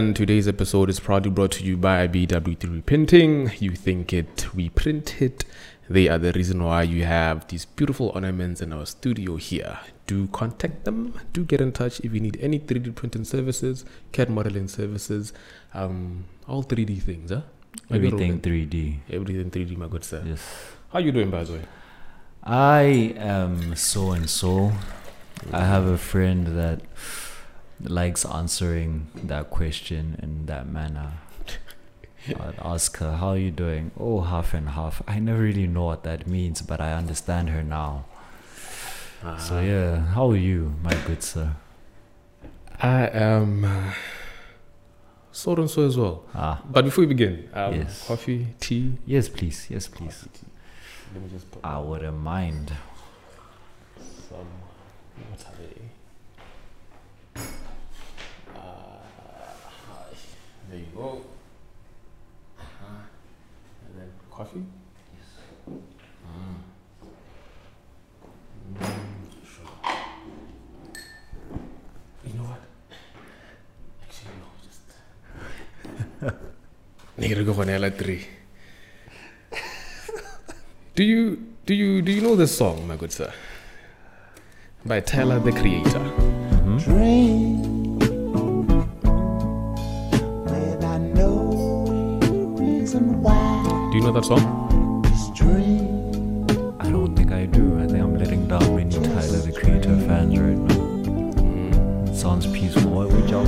And today's episode is proudly brought to you by BW3 Printing. You think it, we print it. They are the reason why you have these beautiful ornaments in our studio here. Do contact them. Do get in touch if you need any 3D printing services, CAD modeling services, um, all 3D things, huh? Everything old 3D. man. Everything 3D, my good sir. Yes. How you doing, by the way? I am so and so. I have a friend that likes answering that question in that manner. I'd ask her, How are you doing? Oh, half and half. I never really know what that means, but I understand her now. So, Ah. yeah, how are you, my good sir? I am uh, so and so as well. Ah, But before we begin, um, Yes. coffee, tea. yes, please. Yes, please. Let me just put I wouldn't mind. some. What are they? There you go. Uh-huh. And then coffee. Yes. Mm. sure. You know what? Actually, no. Just. Nigga, go for three. Do you do you do you know this song, my good sir? By Tyler the Creator. dream you know that song? this I don't think I do. I think I'm letting down many Tyler the Creator fans right now. It sounds peaceful. What would y'all?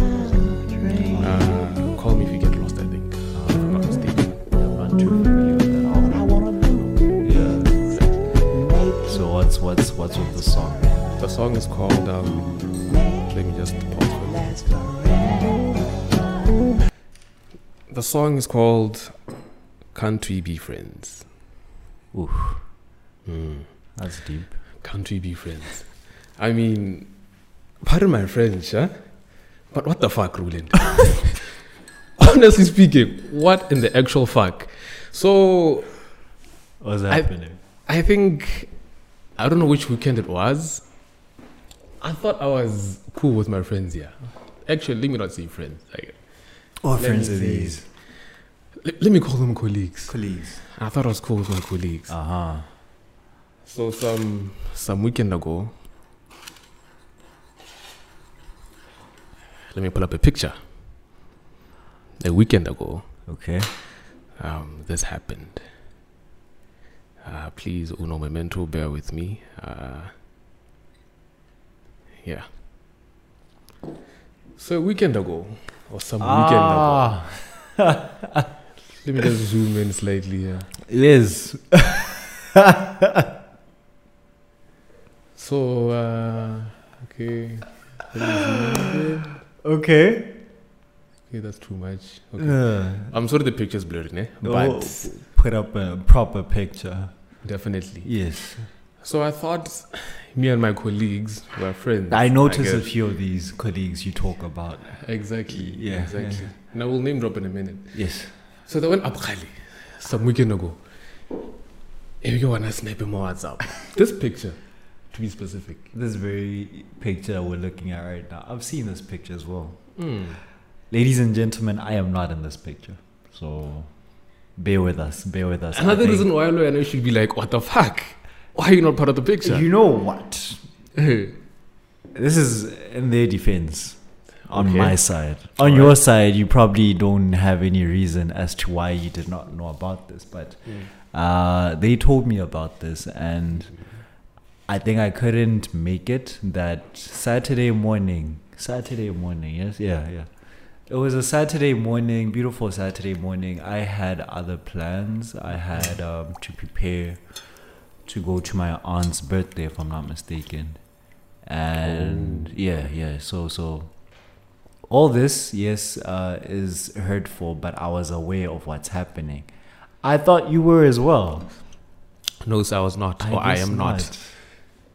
Uh, call me if you get lost. I think. Uh, if I'm not mistaken. I'm too familiar with that album. I wanna do Yeah. So what's what's what's with the song? The song is called. Um, let me just pause for a minute. The song is called "Can't We Be Friends." Ooh, Mm. that's deep. Can't we be friends? I mean, pardon my French, huh? But what the fuck, Roland? Honestly speaking, what in the actual fuck? So What's I- happening? I think I don't know which weekend it was. I thought I was cool with my friends here. Actually, let me not say friends. Like, what friends me are these? Let, let me call them colleagues. Colleagues. I thought I was cool with my colleagues. Uh huh. So some some weekend ago, let me pull up a picture. A weekend ago, Okay. um, this happened. Uh, please, uno memento, bear with me. Uh, yeah. So a weekend ago, or some weekend ago, Ah, let me just zoom in slightly here. Liz. So, uh, okay, let me zoom in. Okay. Okay, that's too much. Okay. Uh, I'm sorry the picture's blurry, ne? oh, but put up a proper picture. definitely. Yes. So I thought me and my colleagues were friends. I noticed a few of these colleagues you talk about. Exactly. Yeah, Exactly. yeah. And I will name drop in a minute. Yes. So they went up Kgale some weekend ago. If you want to snap him on WhatsApp. this picture, to be specific. This very picture we're looking at right now. I've seen this picture as well. Hmm. Ladies and gentlemen, I am not in this picture. So bear with us. Bear with us. Another reason why I Loyana should be like, what the fuck? Why are you not part of the picture? You know what? This is in their defense. On Okay. my side. On Alright. your side, you probably don't have any reason as to why you did not know about this. But uh, they told me about this, and I think I couldn't make it that Saturday morning. Saturday morning, yes, yeah, yeah. It was a Saturday morning, beautiful Saturday morning. I had other plans. I had um, to prepare to go to my aunt's birthday, if I'm not mistaken. And yeah, yeah. So, so all this, yes, uh, is hurtful, but I was aware of what's happening. I thought you were as well. No, sir, I was not. or I am not.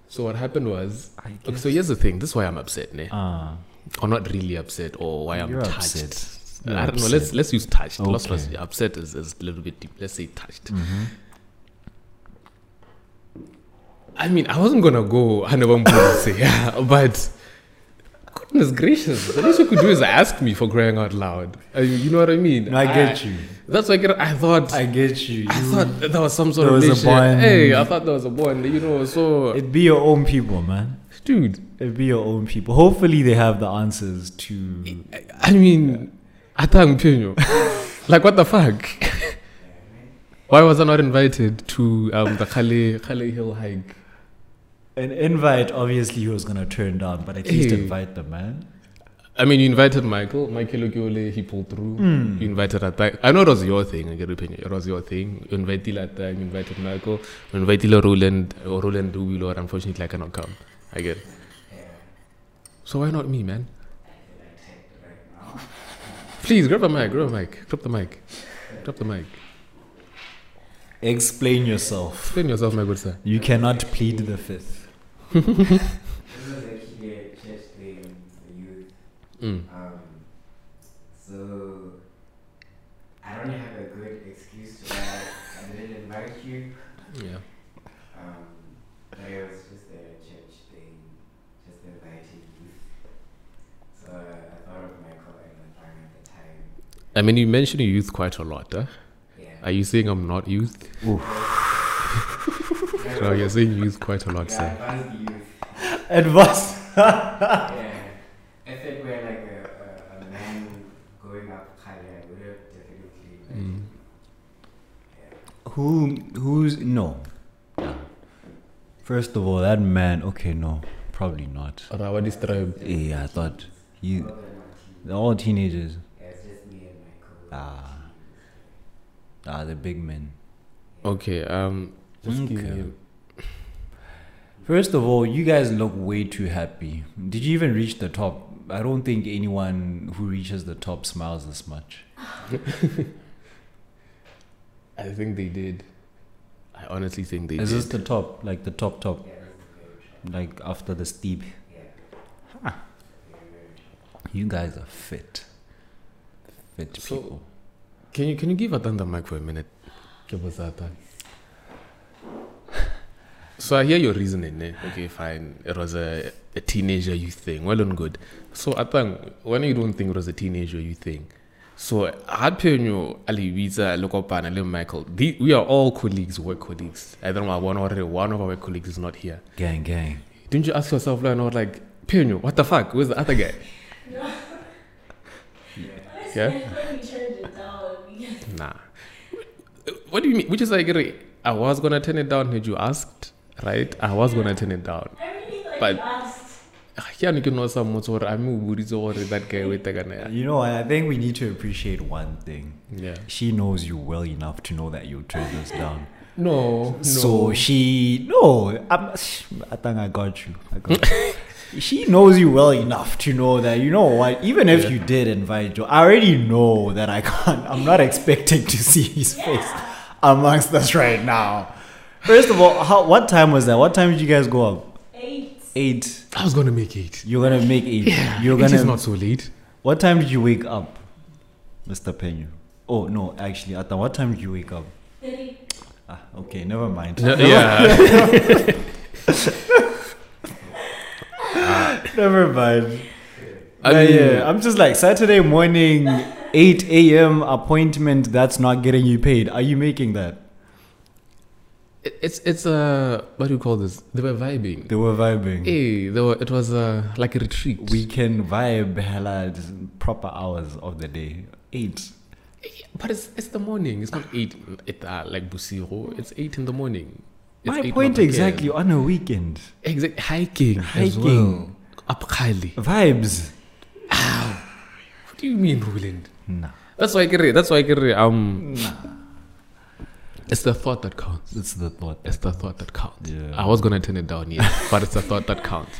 So what happened was, okay, so here's the thing. This is why I'm upset, ne? Ah, or not really upset, or why I'm You're touched. upset. You're I don't know. Let's let's use touched. Let's not Okay. say upset is, is a little bit deep. Let's say touched. mhm. I mean, I wasn't gonna go Hanabam say, yeah, but Goodness gracious. The least you could do is ask me for crying out loud. I mean, you know what I mean? No, I get you. That's why I, I thought. I get you. I thought there was some sort There of was a relation. bond. Hey, I thought there was a bond. You know, so It'd be your own people, man. dude. It'd be your own people. Hopefully, they have the answers to. I mean, atang pinyo. like what the fuck? Why was I not invited to um, the Kgale Kgale Hill hike? An invite, obviously, he was gonna turn down, but at least Hey. invite the man. I mean, you invited Michael. Michael Okiole, he pulled through. Hmm. You invited Atang. I know it was your thing. I get your opinion. It was your thing. You invited Atang, you invited Michael, you invited Roland, or Roland Duwil, or unfortunately, I cannot come. I get it. So why not me, man? Please grab the mic, grab the mic, drop the mic, drop the mic. Explain yourself. Explain yourself, my good sir. You cannot plead the fifth. This was actually a church thing for youth. Mm. Um, so I don't have a good excuse to why I didn't invite you. Yeah. Um, but it was just a church thing, just inviting youth. So I thought of Michael Latang at the time. I mean, you mention youth quite a lot. Huh? Yeah. Are you saying I'm not youth? No, you're saying youth quite a lot, yeah, sir. advanced youth. Advice. yeah. If it were like a, a, a man going up Kgale, I would have definitely. Mm. Who? Who's no? First of all, that man. Okay, no, probably not. Rawadi tribe. Yeah, I thought you. All of them are teen- They're all teenagers. Yeah, it's just me and Michael. Ah. Ah, the big men. Okay. Um. Just give me- First of all, you guys look way too happy. Did you even reach the top? I don't think anyone who reaches the top smiles this much. I think they did. I honestly think they Is did. Is this the top? Like the top top? Yeah, that's the very Like after the steep? Yeah. Huh. You guys are fit. Fit So- people. Can you can you give Atan the mic for a minute? Give us Atan. So I hear your reasoning. Eh? Okay, fine. It was a, a teenager youth thing. Well and good. So I think when you don't think it was a teenager youth thing, so Hapenyo Ali Visa Lokopan and Michael, the, we are all colleagues, work colleagues. I don't know one or one of our colleagues is not here. Gang, gang. Didn't you ask yourself like, not like, Penyo, what the fuck? Where's the other guy? Yeah? we turned it down because Nah. What do you mean? Which is like, I was gonna turn it down had you asked, right? I was gonna turn it down. I really like But- you asked. Yeah, you know some more I'm or that guy with the gun. You know, I think we need to appreciate one thing. Yeah. She knows you well enough to know that you'll turn this down. No. no. So she no, I'm, I think I got you. I got you. she knows you well enough to know that you know what. Even if Yeah. you did invite Joe, I already know that I can't. I'm not expecting to see his face amongst us right now. First of all, how, what time was that? What time did you guys go up? Eight. Eight. I was gonna make eight. You're gonna make eight. Yeah. You're gonna. It is not so late. What time did you wake up, Mr. Pena? Oh no, actually, at what time did you wake up? Thirty. Ah, okay, never mind. yeah. Never mind. I Yeah, mean, yeah. I'm just like Saturday morning, 8 a.m. appointment. That's not getting you paid. Are you making that? It- it's it's uh what do you call this? They were vibing. They were vibing. Hey, they were, it was uh, like a retreat. We can vibe hella proper hours of the day. Eight. but it's it's the morning. It's not eight. It uh, like Busiro. It's eight in the morning. It's My point exactly on a weekend. Exactly hiking. Hiking. well. Vibes. What do you mean, Roland? Nah. That's why I get it. That's why I get it. Um, it's the thought that counts. It's the thought. It's the thought that counts. Yeah. I was gonna turn it down, yeah, but it's the thought that counts.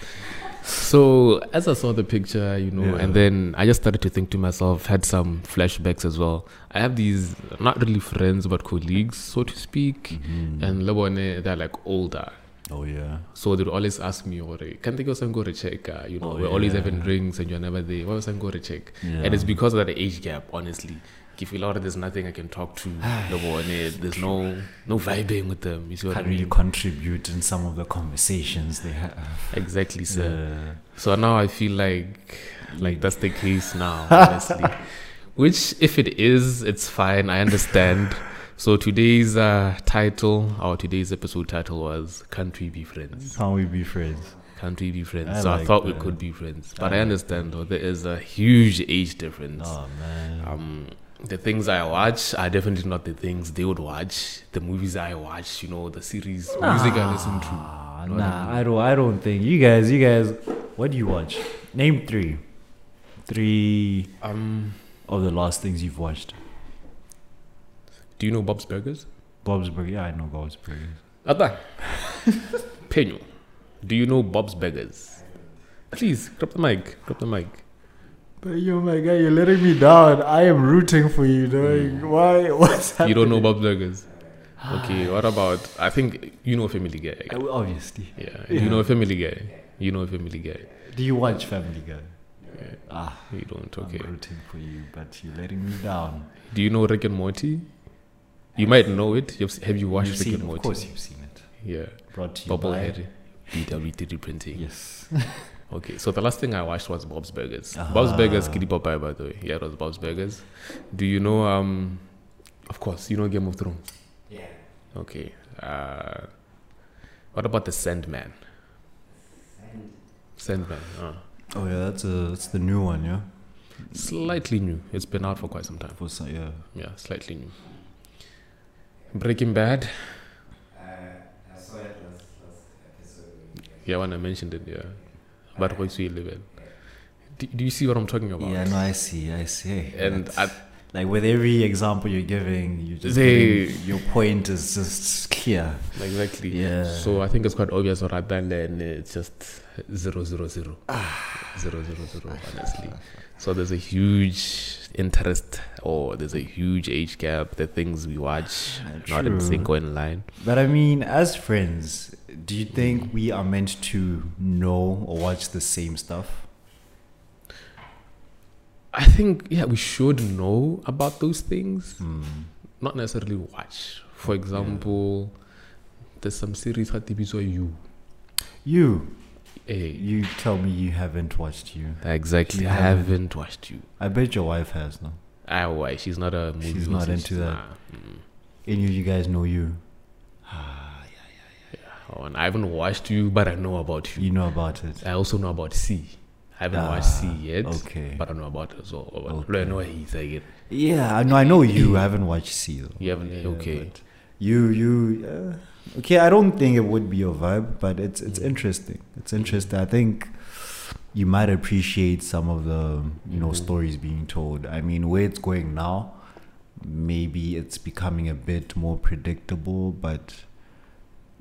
So as I saw the picture, you know, Yeah. and then I just started to think to myself, had some flashbacks as well. I have these not really friends but colleagues, so to speak, Mhm. and Lebone, they're like older. Oh yeah. So they would always ask me, "Ore, can they go and go to check? Uh, you know, Oh, we're always having drinks and you're never there. Why was I go to check? Yeah. And it's because of that age gap, honestly. If you there's nothing I can talk to. There's no no vibing with them. You see what Can't I mean? really contribute in some of the conversations they have. Exactly, sir. So now I feel like like that's the case now, honestly. Which, if it is, it's fine. I understand. So today's uh, title, or today's episode title was "Can't We Be Friends?" Can't we be friends? Can't we be friends? I so I like thought we could be friends, but I, like understand though there is a huge age difference. Oh man. Um, the things I watch are definitely not the things they would watch. The movies I watch, you know, the series, music I listen to. Ah, know I nah, I don't. I don't think you guys. You guys. What do you watch? Name three. Three Um, of the last things you've watched. do you know Bob's Burgers? Bob's Burgers. Yeah, I know Bob's Burgers. Ada. Penyo. Do you know Bob's Burgers? Please, drop the mic. Drop the mic. But yo, my guy, you're letting me down. I am rooting for you, dog. Why? What's happening? You don't know Bob's Burgers? Okay, what about, I think you know Family Guy. Uh, Obviously. Yeah. Yeah. You know a Family Guy. You know a Family Guy. Do you watch Family Guy? Yeah. Ah, You don't, okay. I'm rooting for you, but you're letting me down. Do you know Rick and Morty? You might know it. You've, have you watched Rick and of course, you've seen it. Yeah. Brought to you by. Bubblehead. BW3 printing. Yes. Okay, so the last thing I watched was Bob's Burgers. Ah. Bob's Burgers, Kitty Popeye, by the way. Yeah, it was Bob's Burgers. Do you know, um, of course, you know Game of Thrones? Yeah. Okay. Uh, what about The Sandman? And Sandman. Uh, Oh yeah, that's a that's the new one, yeah. slightly new. It's been out for quite some time. For some, yeah. Yeah, slightly new. Breaking Bad. uh, I saw it last last episode. when you guys- Yeah, when I mentioned it, yeah. But what's we live? Do, do you see what I'm talking about? Yeah, no, I see, I see. And I, like with every example you're giving, you just They- giving- your point is just clear. exactly. Yeah. So I think it's quite obvious what I've done and it's just zero zero zero. Ah. zero zero zero, honestly. So there's a huge interest or there's a huge age gap. The things we watch ah, not in True. sync or in line. But I mean, as friends, do you think we are meant to know or watch the same stuff? I think yeah, we should know about those things, Hmm. not necessarily watch. For example, there's some series that are you. You, Hey, you tell me you haven't watched you. exactly. You I haven't. haven't watched you. I bet your wife has, no? Ah, why? She's not a movie. She's not into that. Nah. Mm. Any of you guys know you? Oh, and I haven't watched you, but I know about you. You know about it. I also know about C. I haven't watched C Ah, yet, okay. but I know about it as well. Okay. I know he's like. Yeah, I know. I know you. I haven't watched C though. You haven't? Yeah, okay. You, you. Uh, okay, I don't think it would be your vibe, but it's it's interesting. It's interesting. I think you might appreciate some of the you know Mhm. stories being told. I mean, where it's going now, maybe it's becoming a bit more predictable, but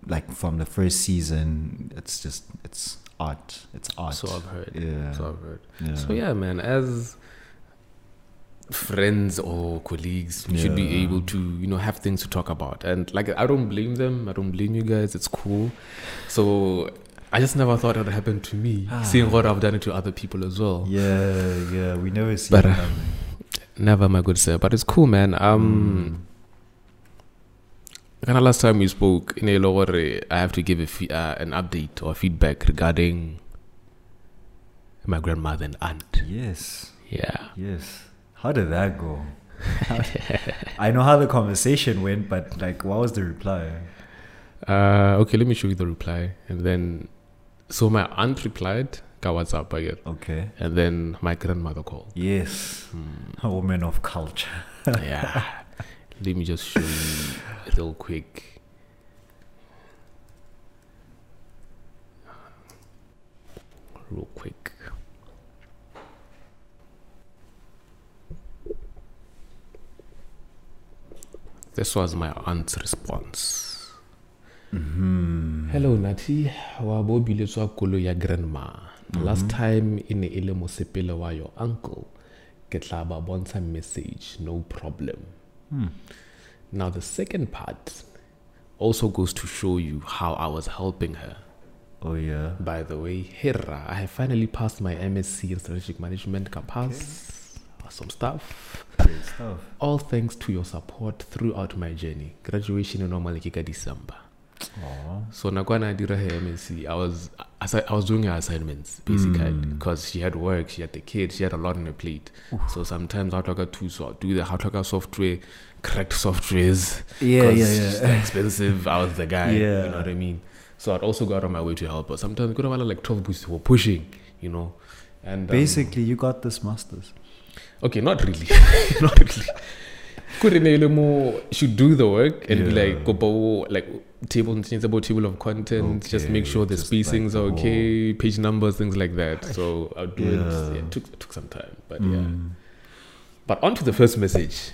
like from the first season, it's just it's art. It's art. So I've heard. yeah. So I've heard. yeah. So yeah, man, as friends or colleagues, we should be able to, you know, have things to talk about. And like, I don't blame them. I don't blame you guys. It's cool. So I just never thought it would happen to me, Ah. seeing what I've done it to other people as well. Yeah, yeah. We never see But, uh. Never, my good sir. But it's cool, man. Um. Kind of last time we spoke, in a lower, I have to give a fe- uh, an update or feedback regarding my grandmother and aunt. Yes. Yeah. Yes. How did that go? I know how the conversation went, but like, what was the reply? Uh, okay, let me show you the reply. And then, so my aunt replied, "Ka WhatsApp again." Okay. And then my grandmother called. Yes. A woman of culture. yeah. Let me just show you real quick. Real quick. This was my aunt's response. Mm-hmm. Hello Nati, wa bo biletswa kolo ya grandma. The last time in ne e le mosepele wa your uncle. Ke tla ba bontsha message, no problem. Hmm. Now the second part also goes to show you how I was helping her. Oh yeah. By the way, Hera, I have finally passed my MSc in strategic management. Ka pass some stuff. Great stuff. All thanks to your support throughout my journey. Graduation in normal ke December. Aw. So nakwana dira her MSc, I was I was doing her assignments basically Mm. because she had work, she had the kids, she had a lot on her plate. So sometimes I'd like her to so do the how to software, correct softwares. Yeah, yeah, yeah. expensive. I was the guy. Yeah. You know what I mean? So I'd also go out on my way to help her. Sometimes good about like twelve boosts were pushing, you know. And um, Basically, you got this masters. Okay, not really. not really. More should do the work and be Yeah. like go like table about table of content, just make sure the like spacings the are okay, page numbers, things like that. So I'll do it. Yeah. Yeah, it took it took some time. But yeah. Mm. But on to the first message.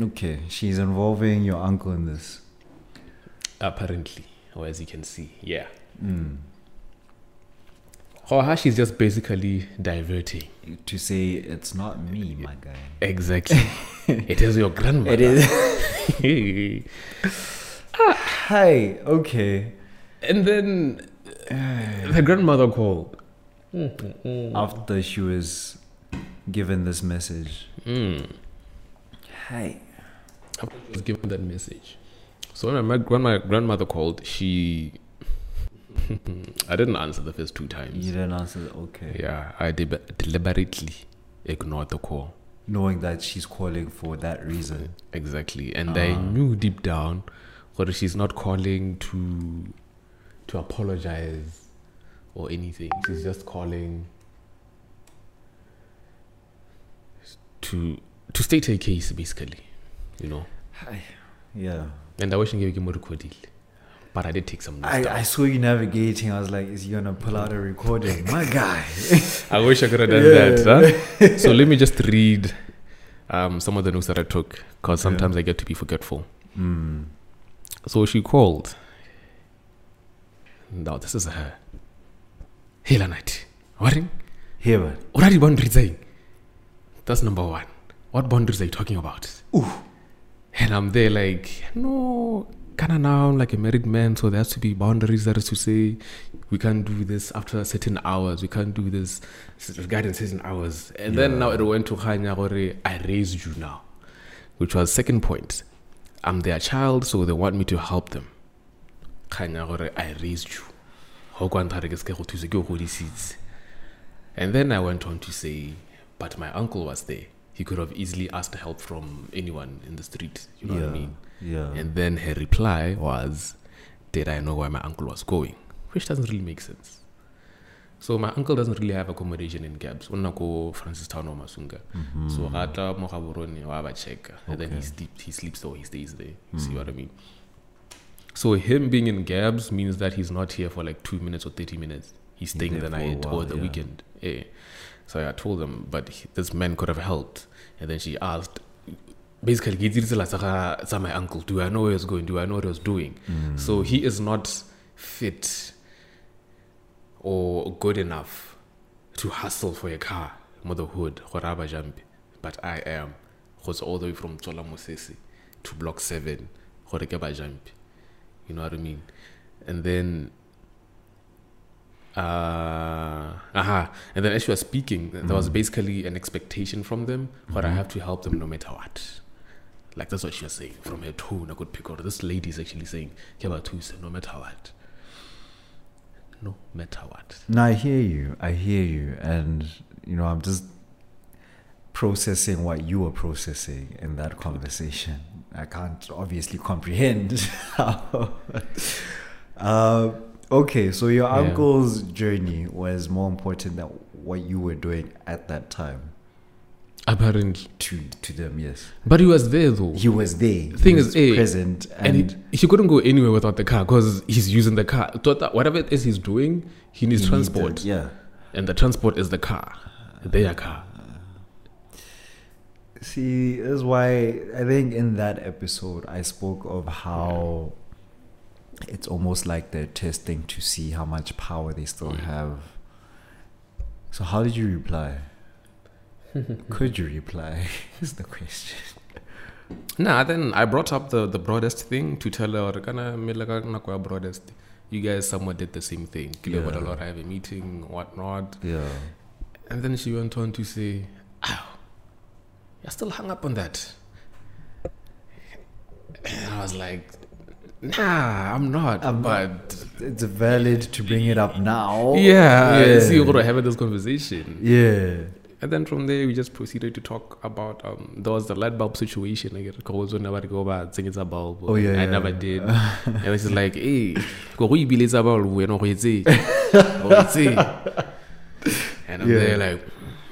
Okay, she's involving your uncle in this. Apparently. Or as you can see. Yeah. Mm. Or how she's just basically diverting. To say it's not me, my guy. Exactly. it is your grandmother. It is. is. Hi. Okay. and then the grandmother called. After she was given this message. Mm. Hi. I was given that message. So when my, when my grandmother called, she. I didn't answer the first two times. You didn't answer. Okay. Yeah, I deliberately ignored the call. Knowing that she's calling for that reason. Exactly, and I Ah. knew deep down that she's not calling to to apologize or anything. She's just calling to to state her case, basically. You know. Hi. Yeah. And I wish I gave me more recording, but I did take some notes. I, I saw you navigating. I was like, is he gonna pull out a recording? My guy. I wish I could have done Yeah. that. Huh? so let me just read um, some of the notes that I took because sometimes I get to be forgetful. Mm. So she called. Now this is her. Hey, night. What? Here, but What are the boundaries saying? That's number one. What boundaries are you talking about? Ooh. And I'm there like, no, kind of now I'm like a married man, so there has to be boundaries. That is to say, we can't do this after certain hours. We can't do this regarding certain hours. And then now it went to Khanya gore, I raised you now, which was second point. I'm their child, so they want me to help them. Khanya gore, I raised you. Ho kwa nthare ke se ke go thuse, ke go godisitse. And then I went on to say, but my uncle was there. He could have easily asked help from anyone in the street. You know what I mean? Yeah. And then her reply was, Did I know where my uncle was going? Which doesn't really make sense. So my uncle doesn't really have accommodation in Gabs. Unna ko Francistown or Masunga. So gata mo gaborone wa ba check. And then he sleeps he sleeps or he stays there. You see what I mean? So him being in Gabs means that he's not here for like two minutes or thirty minutes. He's staying the night or the yeah. weekend. Yeah. So I told him, but he- this man could have helped. And then she asked, basically, ke dirile tsela tsa ga- tsa my uncle. Do I know where he was going? Do I know what he was doing? Mm. So he is not fit or good enough to hustle for a car, motherhood, gore a ba jump. But I am. Goes all the way from Tsola to block seven, gore ke ba jump. You know what I mean? And then uh aha and then as you were speaking there was mm. basically an expectation from them but i mm-hmm. have to help them no matter what like that's what she was saying from her tone i could pick out this lady is actually saying "Kebatuse, no matter what no matter what No, I hear you. I hear you. And, you know, I'm just processing what you were processing in that conversation. I can't obviously comprehend how. uh, okay, so your Yeah. uncle's journey was more important than what you were doing at that time apparently to, to them, yes. but he was there though He was there. Thing he is, was eh, present. and And, he, he couldn't go anywhere without the car because he's using the car Tota- whatever it is he's doing he needs he needs transport yeah. and the transport is the car their car See, this is why I think in that episode I spoke of how it's almost like they're testing to see how much power they still Mm. have. So how did you reply? Could you reply? Is the question. Nah, then I brought up the, the broadest thing to tell her, "Kana mela ka nako ya broadest. You guys somewhat did the same thing. Kile Yeah. yeah. I have a meeting, whatnot. Yeah. And then she went on to say, Ow, you're still hung up on that. And I was like, Nah, I'm not. I'm but It's valid to bring it up now. yeah, yeah. see, we're having this conversation. Yeah. And then from there, we just proceeded to talk about um, there was the light bulb situation. I get a call, so never go about saying it's a bulb. Oh, yeah, I yeah. never did. and it's like, hey, go you believe about when or it's it, or it's it. And I'm Yeah. there like,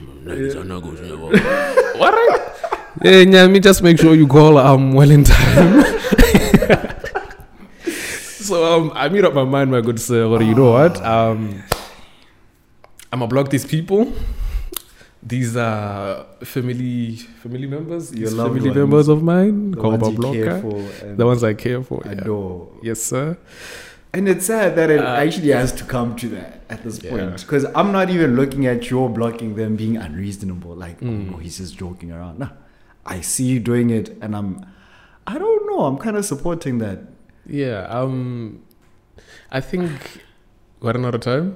"Mm, niggas are not good, you what? Right? Yeah, yeah, me just make sure you call um well in time. so um, I made up my mind, my good sir. Or you know what? Um, I'm gonna block these people. These are family family members. Your family ones. members of mine. The Call ones about you care for The ones I care for. Yeah. adore. Yes, sir. And it's sad that it Uh, actually has to come to that at this Yeah. point. Because I'm not even looking at your blocking them being unreasonable. Like, Mm. oh, he's just joking around. No, I see you doing it, and I'm, I don't know. I'm kind of supporting that. Yeah. Um, I think. What another time?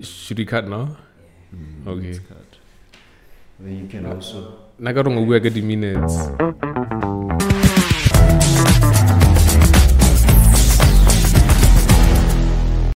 Should we cut now? Okay. Then you can also. Nagarong we get the minutes.